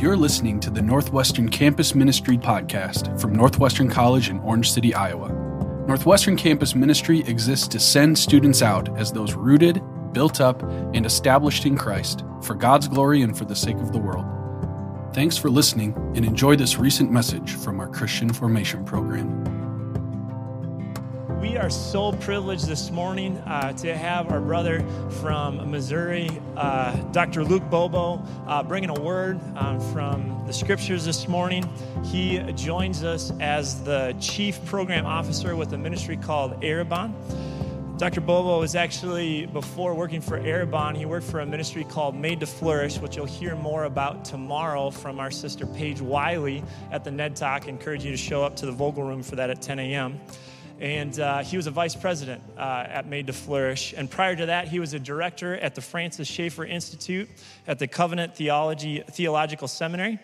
You're listening to the Northwestern Campus Ministry podcast from Northwestern College in Orange City, Iowa. Northwestern Campus Ministry exists to send students out as those rooted, built up, and established in Christ for God's glory and for the sake of the world. Thanks for listening and enjoy this recent message from our Christian Formation Program. We are so privileged this morning uh, to have our brother from Missouri, uh, Dr. Luke Bobo, uh, bringing a word um, from the scriptures this morning. He joins us as the chief program officer with a ministry called Arrabon. Dr. Bobo was actually, before working for Arrabon, he worked for a ministry called Made to Flourish, which you'll hear more about tomorrow from our sister Paige Wiley at the Ned Talk. I encourage you to show up to the Vogel Room for that at 10 a.m. And uh, he was a vice president uh, at Made to Flourish. And prior to that, he was a director at the Francis Schaeffer Institute at the Covenant Theology, Theological Seminary.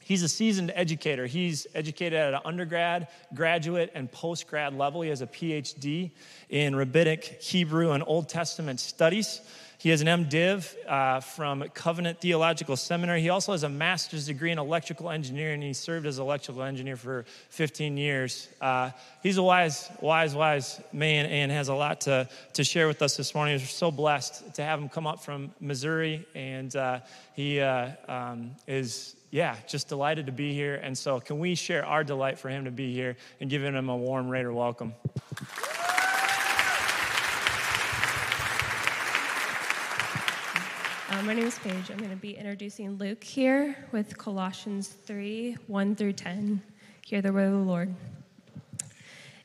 He's a seasoned educator. He's educated at an undergrad, graduate, and post grad level. He has a PhD in rabbinic, Hebrew, and Old Testament studies. He has an MDiv uh, from Covenant Theological Seminary. He also has a master's degree in electrical engineering. He served as an electrical engineer for 15 years. Uh, he's a wise, wise, wise man and has a lot to, to share with us this morning. We're so blessed to have him come up from Missouri, and uh, he uh, um, is yeah, just delighted to be here. And so, can we share our delight for him to be here and give him a warm Raider welcome? Uh, my name is Paige. I'm going to be introducing Luke here with Colossians 3 1 through 10. Hear the word of the Lord.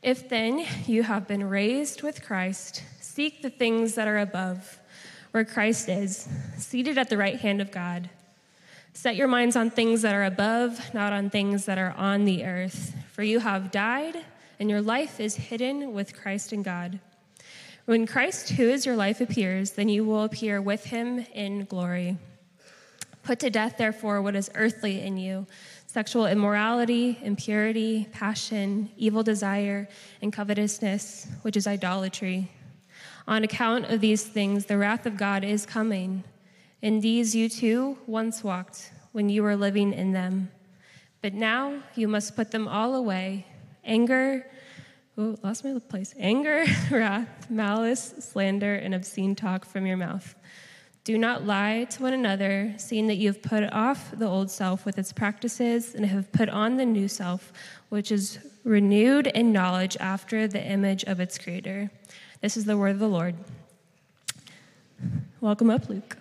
If then you have been raised with Christ, seek the things that are above, where Christ is, seated at the right hand of God. Set your minds on things that are above, not on things that are on the earth. For you have died, and your life is hidden with Christ in God. When Christ, who is your life, appears, then you will appear with him in glory. Put to death, therefore, what is earthly in you sexual immorality, impurity, passion, evil desire, and covetousness, which is idolatry. On account of these things, the wrath of God is coming. In these you too once walked when you were living in them. But now you must put them all away anger, oh, lost my place. Anger, wrath, malice, slander, and obscene talk from your mouth. Do not lie to one another, seeing that you have put off the old self with its practices and have put on the new self, which is renewed in knowledge after the image of its creator. This is the word of the Lord. Welcome up, Luke.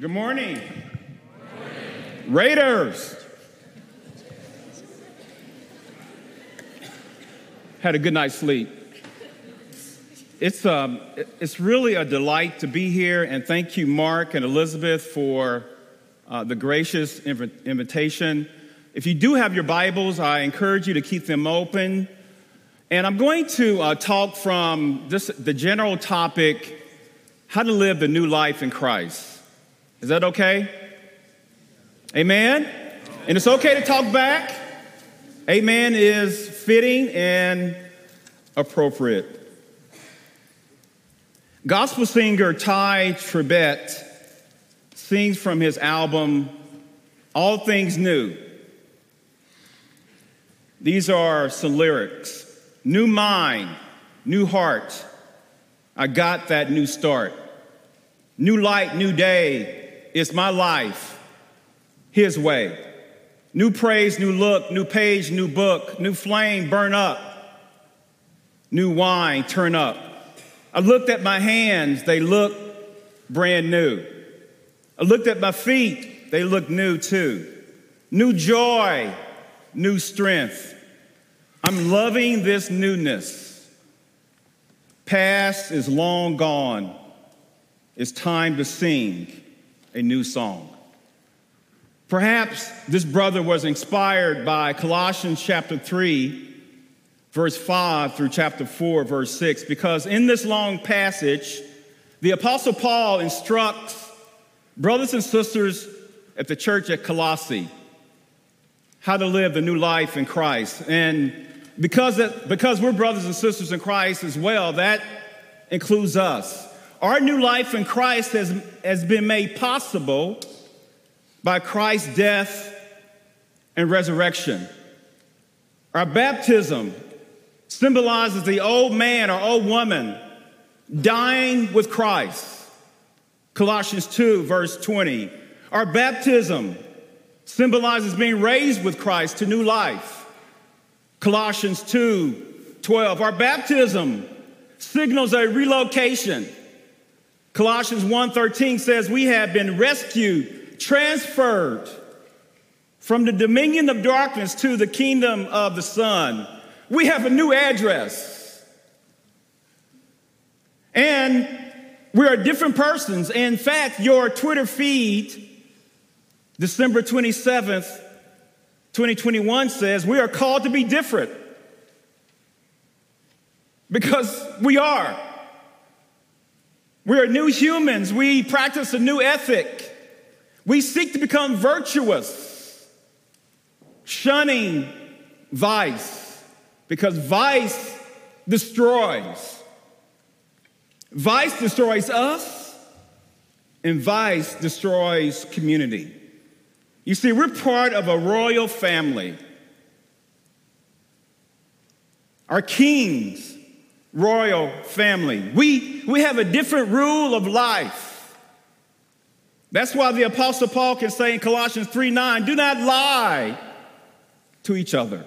Good morning. Good morning. Raiders. Had a good night's sleep. It's, um, it's really a delight to be here, and thank you, Mark and Elizabeth, for uh, the gracious inv- invitation. If you do have your Bibles, I encourage you to keep them open. And I'm going to uh, talk from this, the general topic how to live the new life in Christ. Is that okay? Amen? And it's okay to talk back. Amen is fitting and appropriate. Gospel singer Tye Tribbett sings from his album All Things New. These are some lyrics New mind, new heart. I got that new start. New light, new day. It's my life, His way. New praise, new look, new page, new book, new flame, burn up, new wine, turn up. I looked at my hands, they look brand new. I looked at my feet, they look new too. New joy, new strength. I'm loving this newness. Past is long gone. It's time to sing a new song. Perhaps this brother was inspired by Colossians chapter 3, verse 5 through chapter 4, verse 6, because in this long passage, the Apostle Paul instructs brothers and sisters at the church at Colossae how to live the new life in Christ. And because, it, because we're brothers and sisters in Christ as well, that includes us. Our new life in Christ has, has been made possible by Christ's death and resurrection. Our baptism symbolizes the old man or old woman dying with Christ. Colossians 2, verse 20. Our baptism symbolizes being raised with Christ to new life. Colossians 2, 12. Our baptism signals a relocation. Colossians 1:13 says we have been rescued, transferred from the dominion of darkness to the kingdom of the Son. We have a new address. And we are different persons. In fact, your Twitter feed, December 27th, 2021 says we are called to be different. Because we are. We are new humans. We practice a new ethic. We seek to become virtuous shunning vice because vice destroys. Vice destroys us, and vice destroys community. You see, we're part of a royal family. Our king's royal family. We, we have a different rule of life. That's why the Apostle Paul can say in Colossians 3 9, do not lie to each other.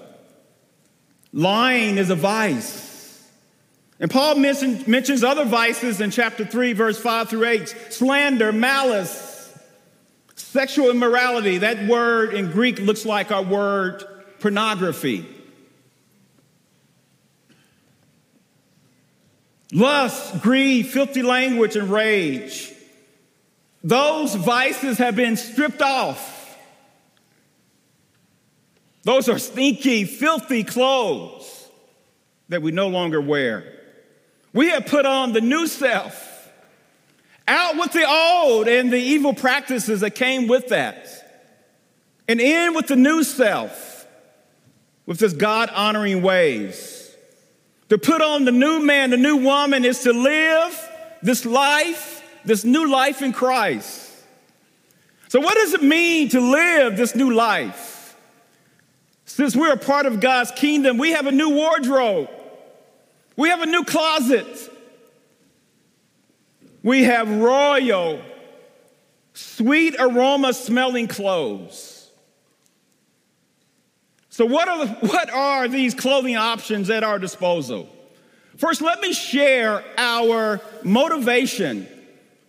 Lying is a vice. And Paul mention, mentions other vices in chapter 3, verse 5 through 8 slander, malice, sexual immorality. That word in Greek looks like our word pornography. Lust, greed, filthy language, and rage. Those vices have been stripped off those are stinky, filthy clothes that we no longer wear. We have put on the new self, out with the old and the evil practices that came with that, and in with the new self, with this God honoring ways. To put on the new man, the new woman is to live this life, this new life in Christ. So, what does it mean to live this new life? Since we're a part of God's kingdom, we have a new wardrobe. We have a new closet. We have royal, sweet aroma smelling clothes. So, what are, the, what are these clothing options at our disposal? First, let me share our motivation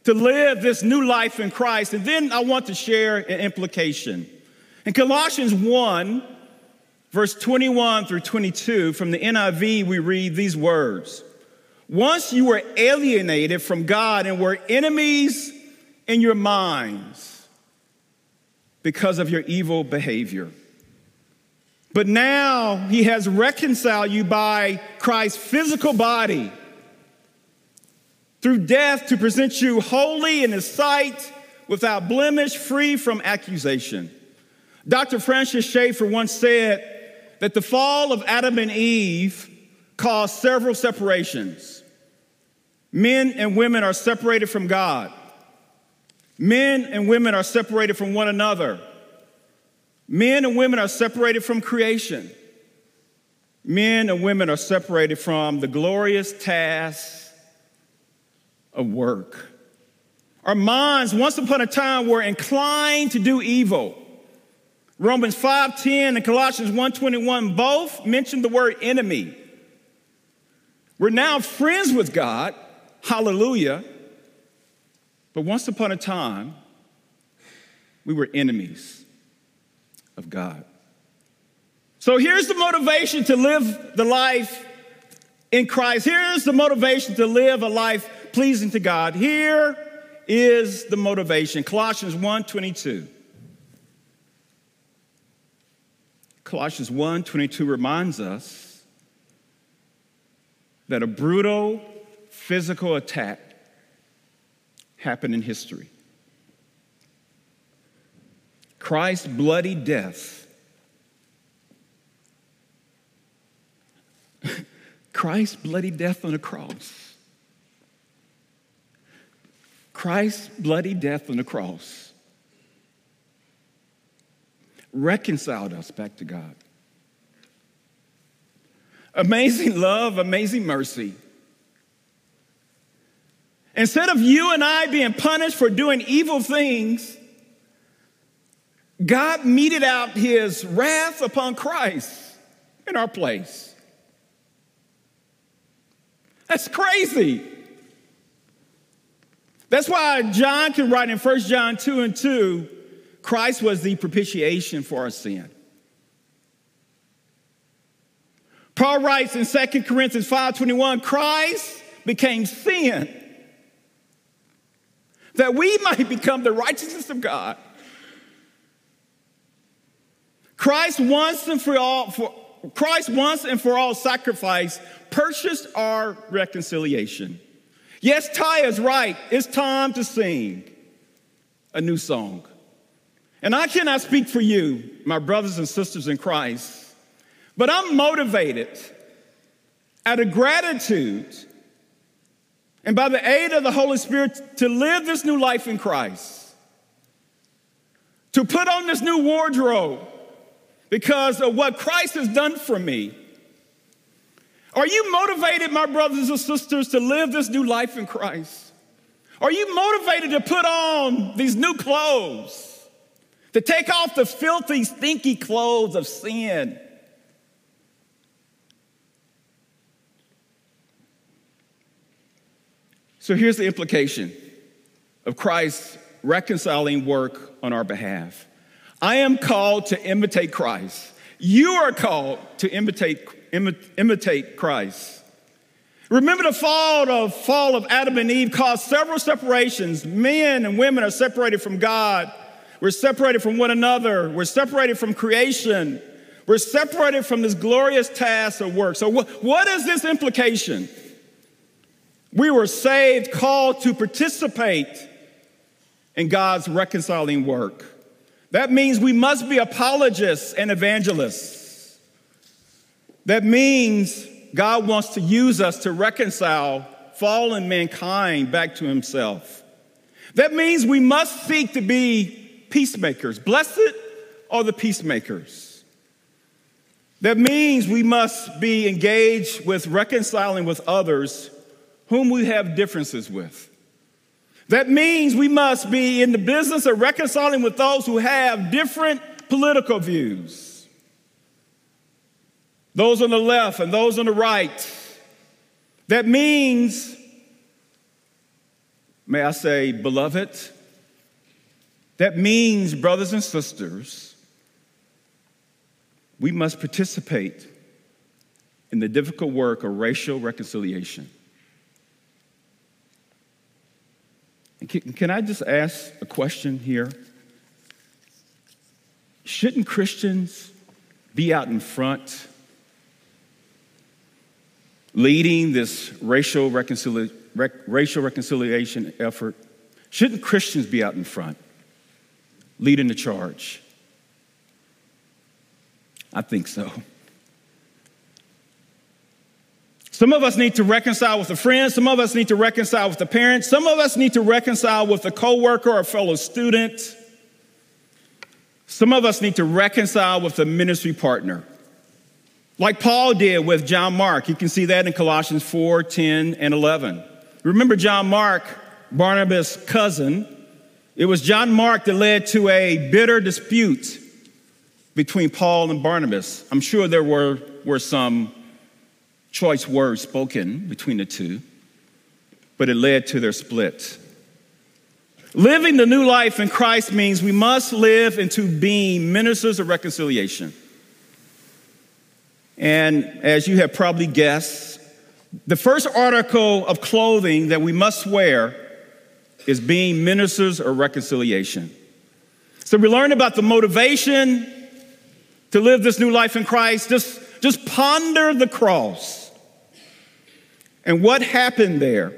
to live this new life in Christ, and then I want to share an implication. In Colossians 1, verse 21 through 22, from the NIV, we read these words Once you were alienated from God and were enemies in your minds because of your evil behavior. But now he has reconciled you by Christ's physical body through death to present you holy in his sight, without blemish, free from accusation. Dr. Francis Schaeffer once said, that the fall of Adam and Eve caused several separations. Men and women are separated from God. Men and women are separated from one another. Men and women are separated from creation. Men and women are separated from the glorious task of work. Our minds, once upon a time, were inclined to do evil. Romans 5:10 and Colossians 1:21 both mention the word enemy. We're now friends with God. Hallelujah. But once upon a time, we were enemies of God. So here's the motivation to live the life in Christ. Here's the motivation to live a life pleasing to God. Here is the motivation. Colossians 1:22. Colossians 1 22 reminds us that a brutal physical attack happened in history. Christ's bloody death Christ's bloody death on the cross. Christ's bloody death on the cross reconciled us back to God. Amazing love, amazing mercy. Instead of you and I being punished for doing evil things, God meted out his wrath upon Christ in our place. That's crazy. That's why John can write in 1 John 2 and 2 Christ was the propitiation for our sin. Paul writes in 2 Corinthians 5:21, Christ became sin that we might become the righteousness of God. Christ once and for all for Christ once and for all sacrifice purchased our reconciliation. Yes, Tye is right. It's time to sing a new song. And I cannot speak for you, my brothers and sisters in Christ, but I'm motivated out of gratitude and by the aid of the Holy Spirit to live this new life in Christ, to put on this new wardrobe because of what Christ has done for me. Are you motivated, my brothers and sisters, to live this new life in Christ? Are you motivated to put on these new clothes? To take off the filthy, stinky clothes of sin? So here's the implication of Christ's reconciling work on our behalf. I am called to imitate Christ. You are called to imitate, imitate Christ. Remember the fall of, fall of Adam and Eve caused several separations. Men and women are separated from God. We're separated from one another. We're separated from creation. We're separated from this glorious task of work. So, what, what is this implication? We were saved, called to participate in God's reconciling work. That means we must be apologists and evangelists. That means God wants to use us to reconcile fallen mankind back to himself. That means we must seek to be peacemakers. Blessed are the peacemakers. That means we must be engaged with reconciling with others whom we have differences with. That means we must be in the business of reconciling with those who have different political views. Those on the left and those on the right. That means, may I say, beloved, that means, brothers and sisters, we must participate in the difficult work of racial reconciliation. Can, can I just ask a question here? Shouldn't Christians be out in front leading this racial, rec- racial reconciliation effort? Shouldn't Christians be out in front leading the charge? I think so. Some of us need to reconcile with a friend. Some of us need to reconcile with a parent. Some of us need to reconcile with a coworker or a fellow student. Some of us need to reconcile with a ministry partner. Like Paul did with John Mark. You can see that in Colossians 4, 10, and 11. Remember John Mark, Barnabas' cousin? It was John Mark that led to a bitter dispute between Paul and Barnabas. I'm sure there were, were some choice words spoken between the two, but it led to their split. Living the new life in Christ means we must live into being ministers of reconciliation. And as you have probably guessed, the first article of clothing that we must wear is being ministers of reconciliation. So we learn about the motivation to live this new life in Christ. Just, just ponder the cross and what happened there.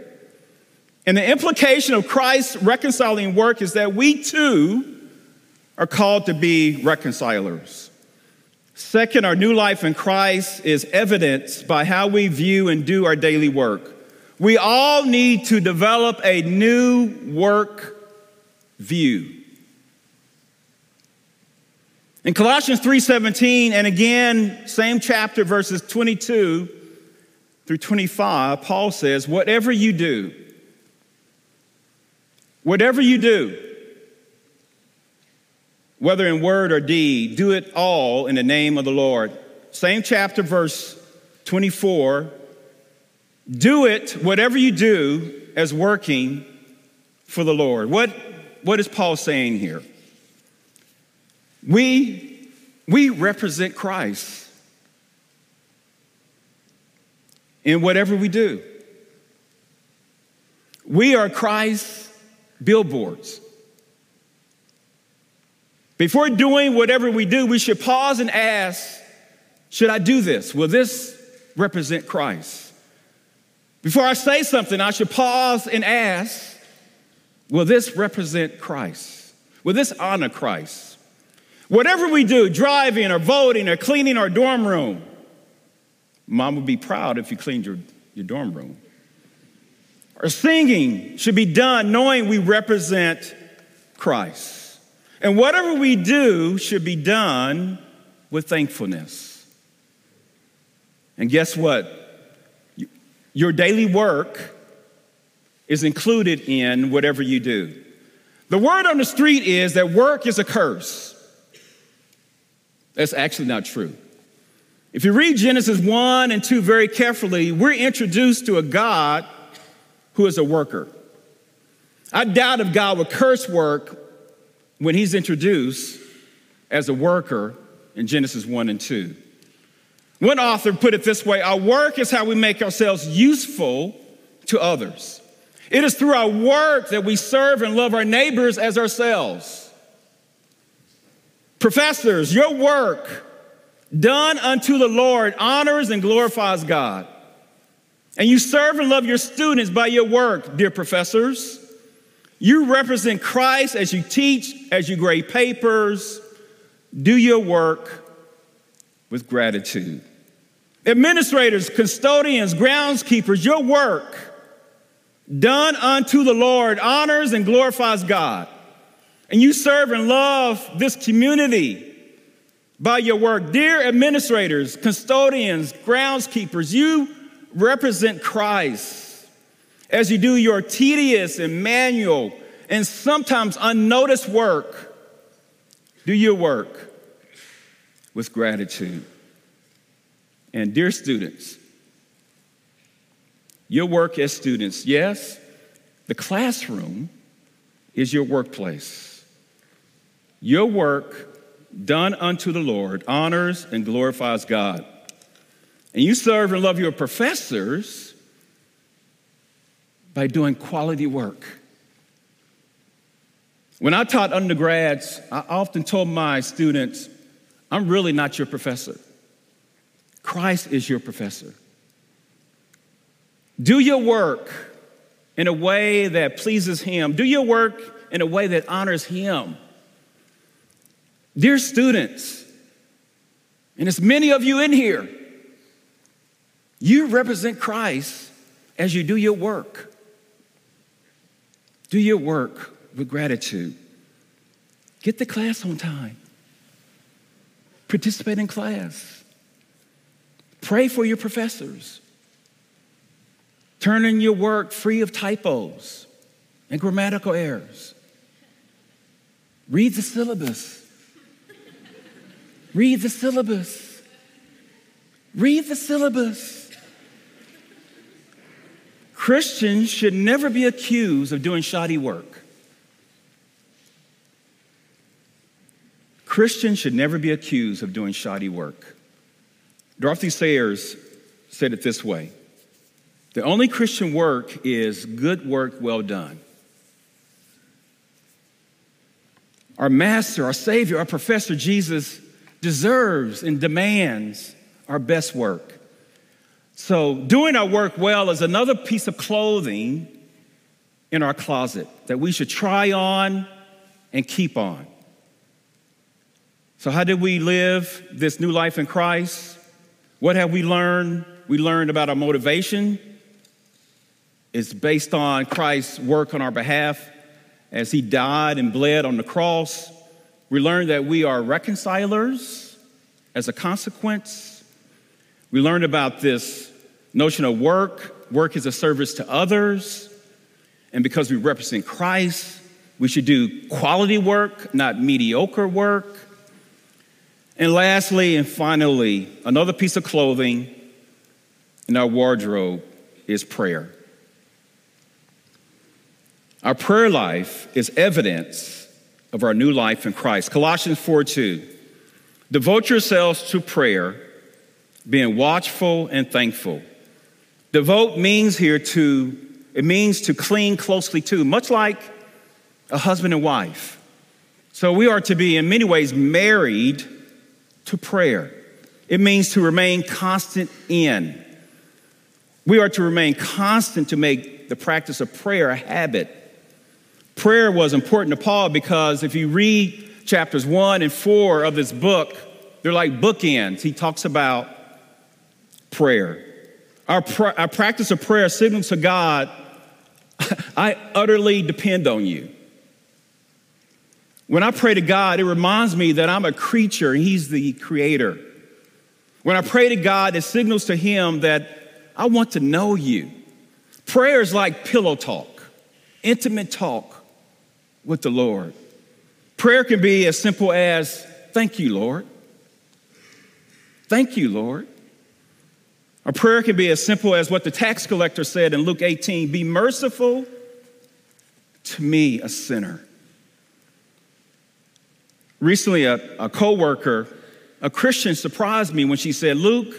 And the implication of Christ's reconciling work is that we too are called to be reconcilers. Second, our new life in Christ is evidenced by how we view and do our daily work. We all need to develop a new work view. In Colossians 3:17 and again same chapter verses 22 through 25 Paul says whatever you do whatever you do whether in word or deed do it all in the name of the Lord. Same chapter verse 24 do it whatever you do as working for the Lord. What what is Paul saying here? We, we represent Christ in whatever we do. We are Christ's billboards. Before doing whatever we do, we should pause and ask Should I do this? Will this represent Christ? Before I say something, I should pause and ask Will this represent Christ? Will this honor Christ? Whatever we do, driving or voting or cleaning our dorm room, mom would be proud if you cleaned your, your dorm room. Our singing should be done knowing we represent Christ. And whatever we do should be done with thankfulness. And guess what? Your daily work is included in whatever you do. The word on the street is that work is a curse. That's actually not true. If you read Genesis 1 and 2 very carefully, we're introduced to a God who is a worker. I doubt if God would curse work when he's introduced as a worker in Genesis 1 and 2. One author put it this way Our work is how we make ourselves useful to others. It is through our work that we serve and love our neighbors as ourselves. Professors, your work done unto the Lord honors and glorifies God. And you serve and love your students by your work, dear professors. You represent Christ as you teach, as you grade papers. Do your work with gratitude. Administrators, custodians, groundskeepers, your work done unto the Lord honors and glorifies God. And you serve and love this community by your work. Dear administrators, custodians, groundskeepers, you represent Christ as you do your tedious and manual and sometimes unnoticed work. Do your work with gratitude. And dear students, your work as students, yes, the classroom is your workplace. Your work done unto the Lord honors and glorifies God. And you serve and love your professors by doing quality work. When I taught undergrads, I often told my students, I'm really not your professor. Christ is your professor. Do your work in a way that pleases Him. Do your work in a way that honors Him. Dear students, and as many of you in here, you represent Christ as you do your work. Do your work with gratitude. Get the class on time. Participate in class. Pray for your professors. Turn in your work free of typos and grammatical errors. Read the syllabus. Read the syllabus. Read the syllabus. Christians should never be accused of doing shoddy work. Christians should never be accused of doing shoddy work. Dorothy Sayers said it this way The only Christian work is good work well done. Our master, our savior, our professor, Jesus, deserves and demands our best work. So, doing our work well is another piece of clothing in our closet that we should try on and keep on. So, how did we live this new life in Christ? What have we learned? We learned about our motivation. It's based on Christ's work on our behalf as he died and bled on the cross. We learned that we are reconcilers as a consequence. We learned about this notion of work. Work is a service to others. And because we represent Christ, we should do quality work, not mediocre work. And lastly and finally, another piece of clothing in our wardrobe is prayer. Our prayer life is evidence of our new life in Christ. Colossians 4 2. Devote yourselves to prayer, being watchful and thankful. Devote means here to, it means to cling closely to, much like a husband and wife. So we are to be, in many ways, married to prayer. It means to remain constant in. We are to remain constant to make the practice of prayer a habit. Prayer was important to Paul because if you read chapters one and four of this book, they're like bookends. He talks about prayer. Our, pr- our practice of prayer signals to God, I utterly depend on you. When I pray to God, it reminds me that I'm a creature and He's the creator. When I pray to God, it signals to Him that I want to know you. Prayer is like pillow talk, intimate talk with the Lord. Prayer can be as simple as, Thank you, Lord. Thank you, Lord. A prayer can be as simple as what the tax collector said in Luke 18 Be merciful to me, a sinner. Recently, a, a coworker, a Christian, surprised me when she said, Luke,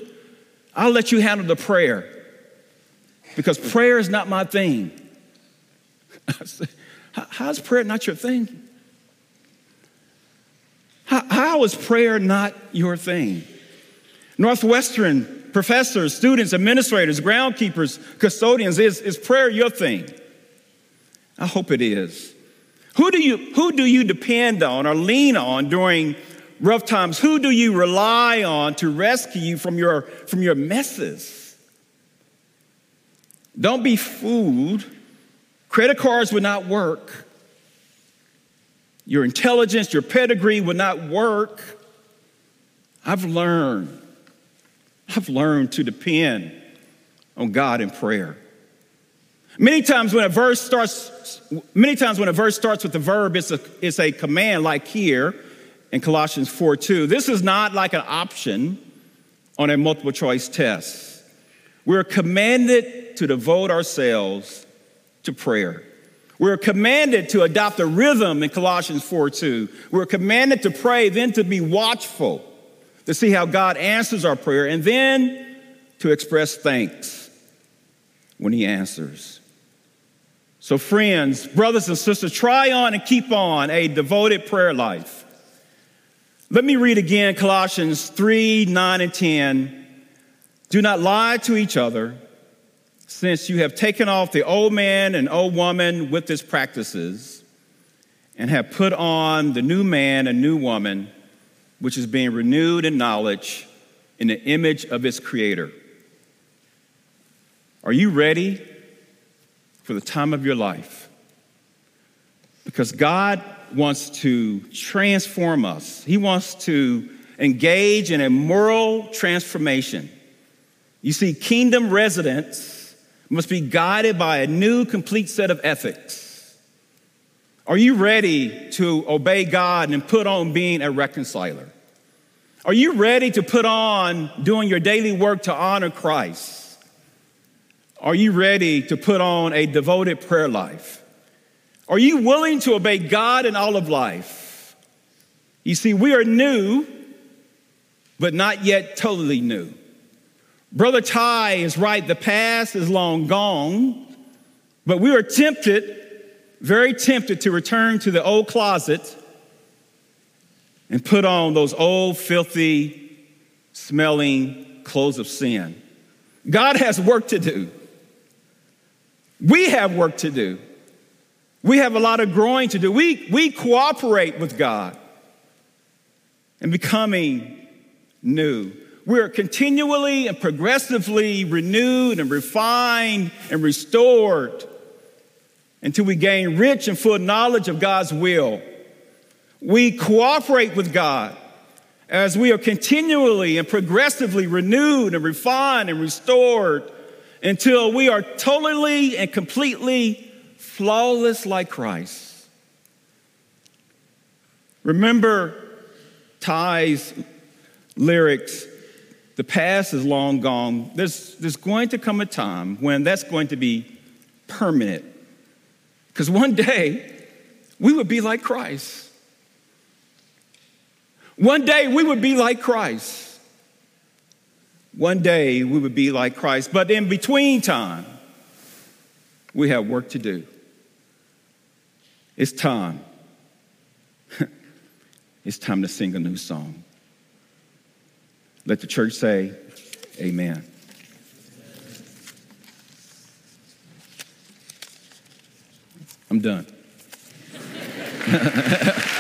I'll let you handle the prayer because prayer is not my thing. I said, How's prayer not your thing? How, how is prayer not your thing? Northwestern professors, students, administrators, groundkeepers, custodians, is, is prayer your thing? I hope it is. Who do, you, who do you depend on or lean on during rough times? Who do you rely on to rescue you from your, from your messes? Don't be fooled. Credit cards would not work. Your intelligence, your pedigree would not work. I've learned, I've learned to depend on God in prayer. Many times when a verse starts, many times when a verse starts with the verb, it's a, it's a command like here in Colossians 4 2. This is not like an option on a multiple choice test. We're commanded to devote ourselves to prayer. We're commanded to adopt a rhythm in Colossians 4 2. We're commanded to pray, then to be watchful, to see how God answers our prayer, and then to express thanks when He answers. So, friends, brothers and sisters, try on and keep on a devoted prayer life. Let me read again Colossians 3 9 and 10. Do not lie to each other, since you have taken off the old man and old woman with its practices, and have put on the new man and new woman, which is being renewed in knowledge in the image of its creator. Are you ready for the time of your life. Because God wants to transform us, He wants to engage in a moral transformation. You see, kingdom residents must be guided by a new, complete set of ethics. Are you ready to obey God and put on being a reconciler? Are you ready to put on doing your daily work to honor Christ? Are you ready to put on a devoted prayer life? Are you willing to obey God in all of life? You see, we are new, but not yet totally new. Brother Tye is right, the past is long gone, but we are tempted, very tempted, to return to the old closet and put on those old, filthy, smelling clothes of sin. God has work to do. We have work to do. We have a lot of growing to do. We, we cooperate with God. and becoming new. We're continually and progressively renewed and refined and restored until we gain rich and full knowledge of God's will. We cooperate with God as we are continually and progressively renewed and refined and restored until we are totally and completely flawless like Christ. Remember Tye's lyrics the past is long gone. There's, there's going to come a time when that's going to be permanent. Because one day we would be like Christ. One day we would be like Christ. One day we would be like Christ. But in between time, we have work to do. It's time. it's time to sing a new song. Let the church say, Amen. I'm done.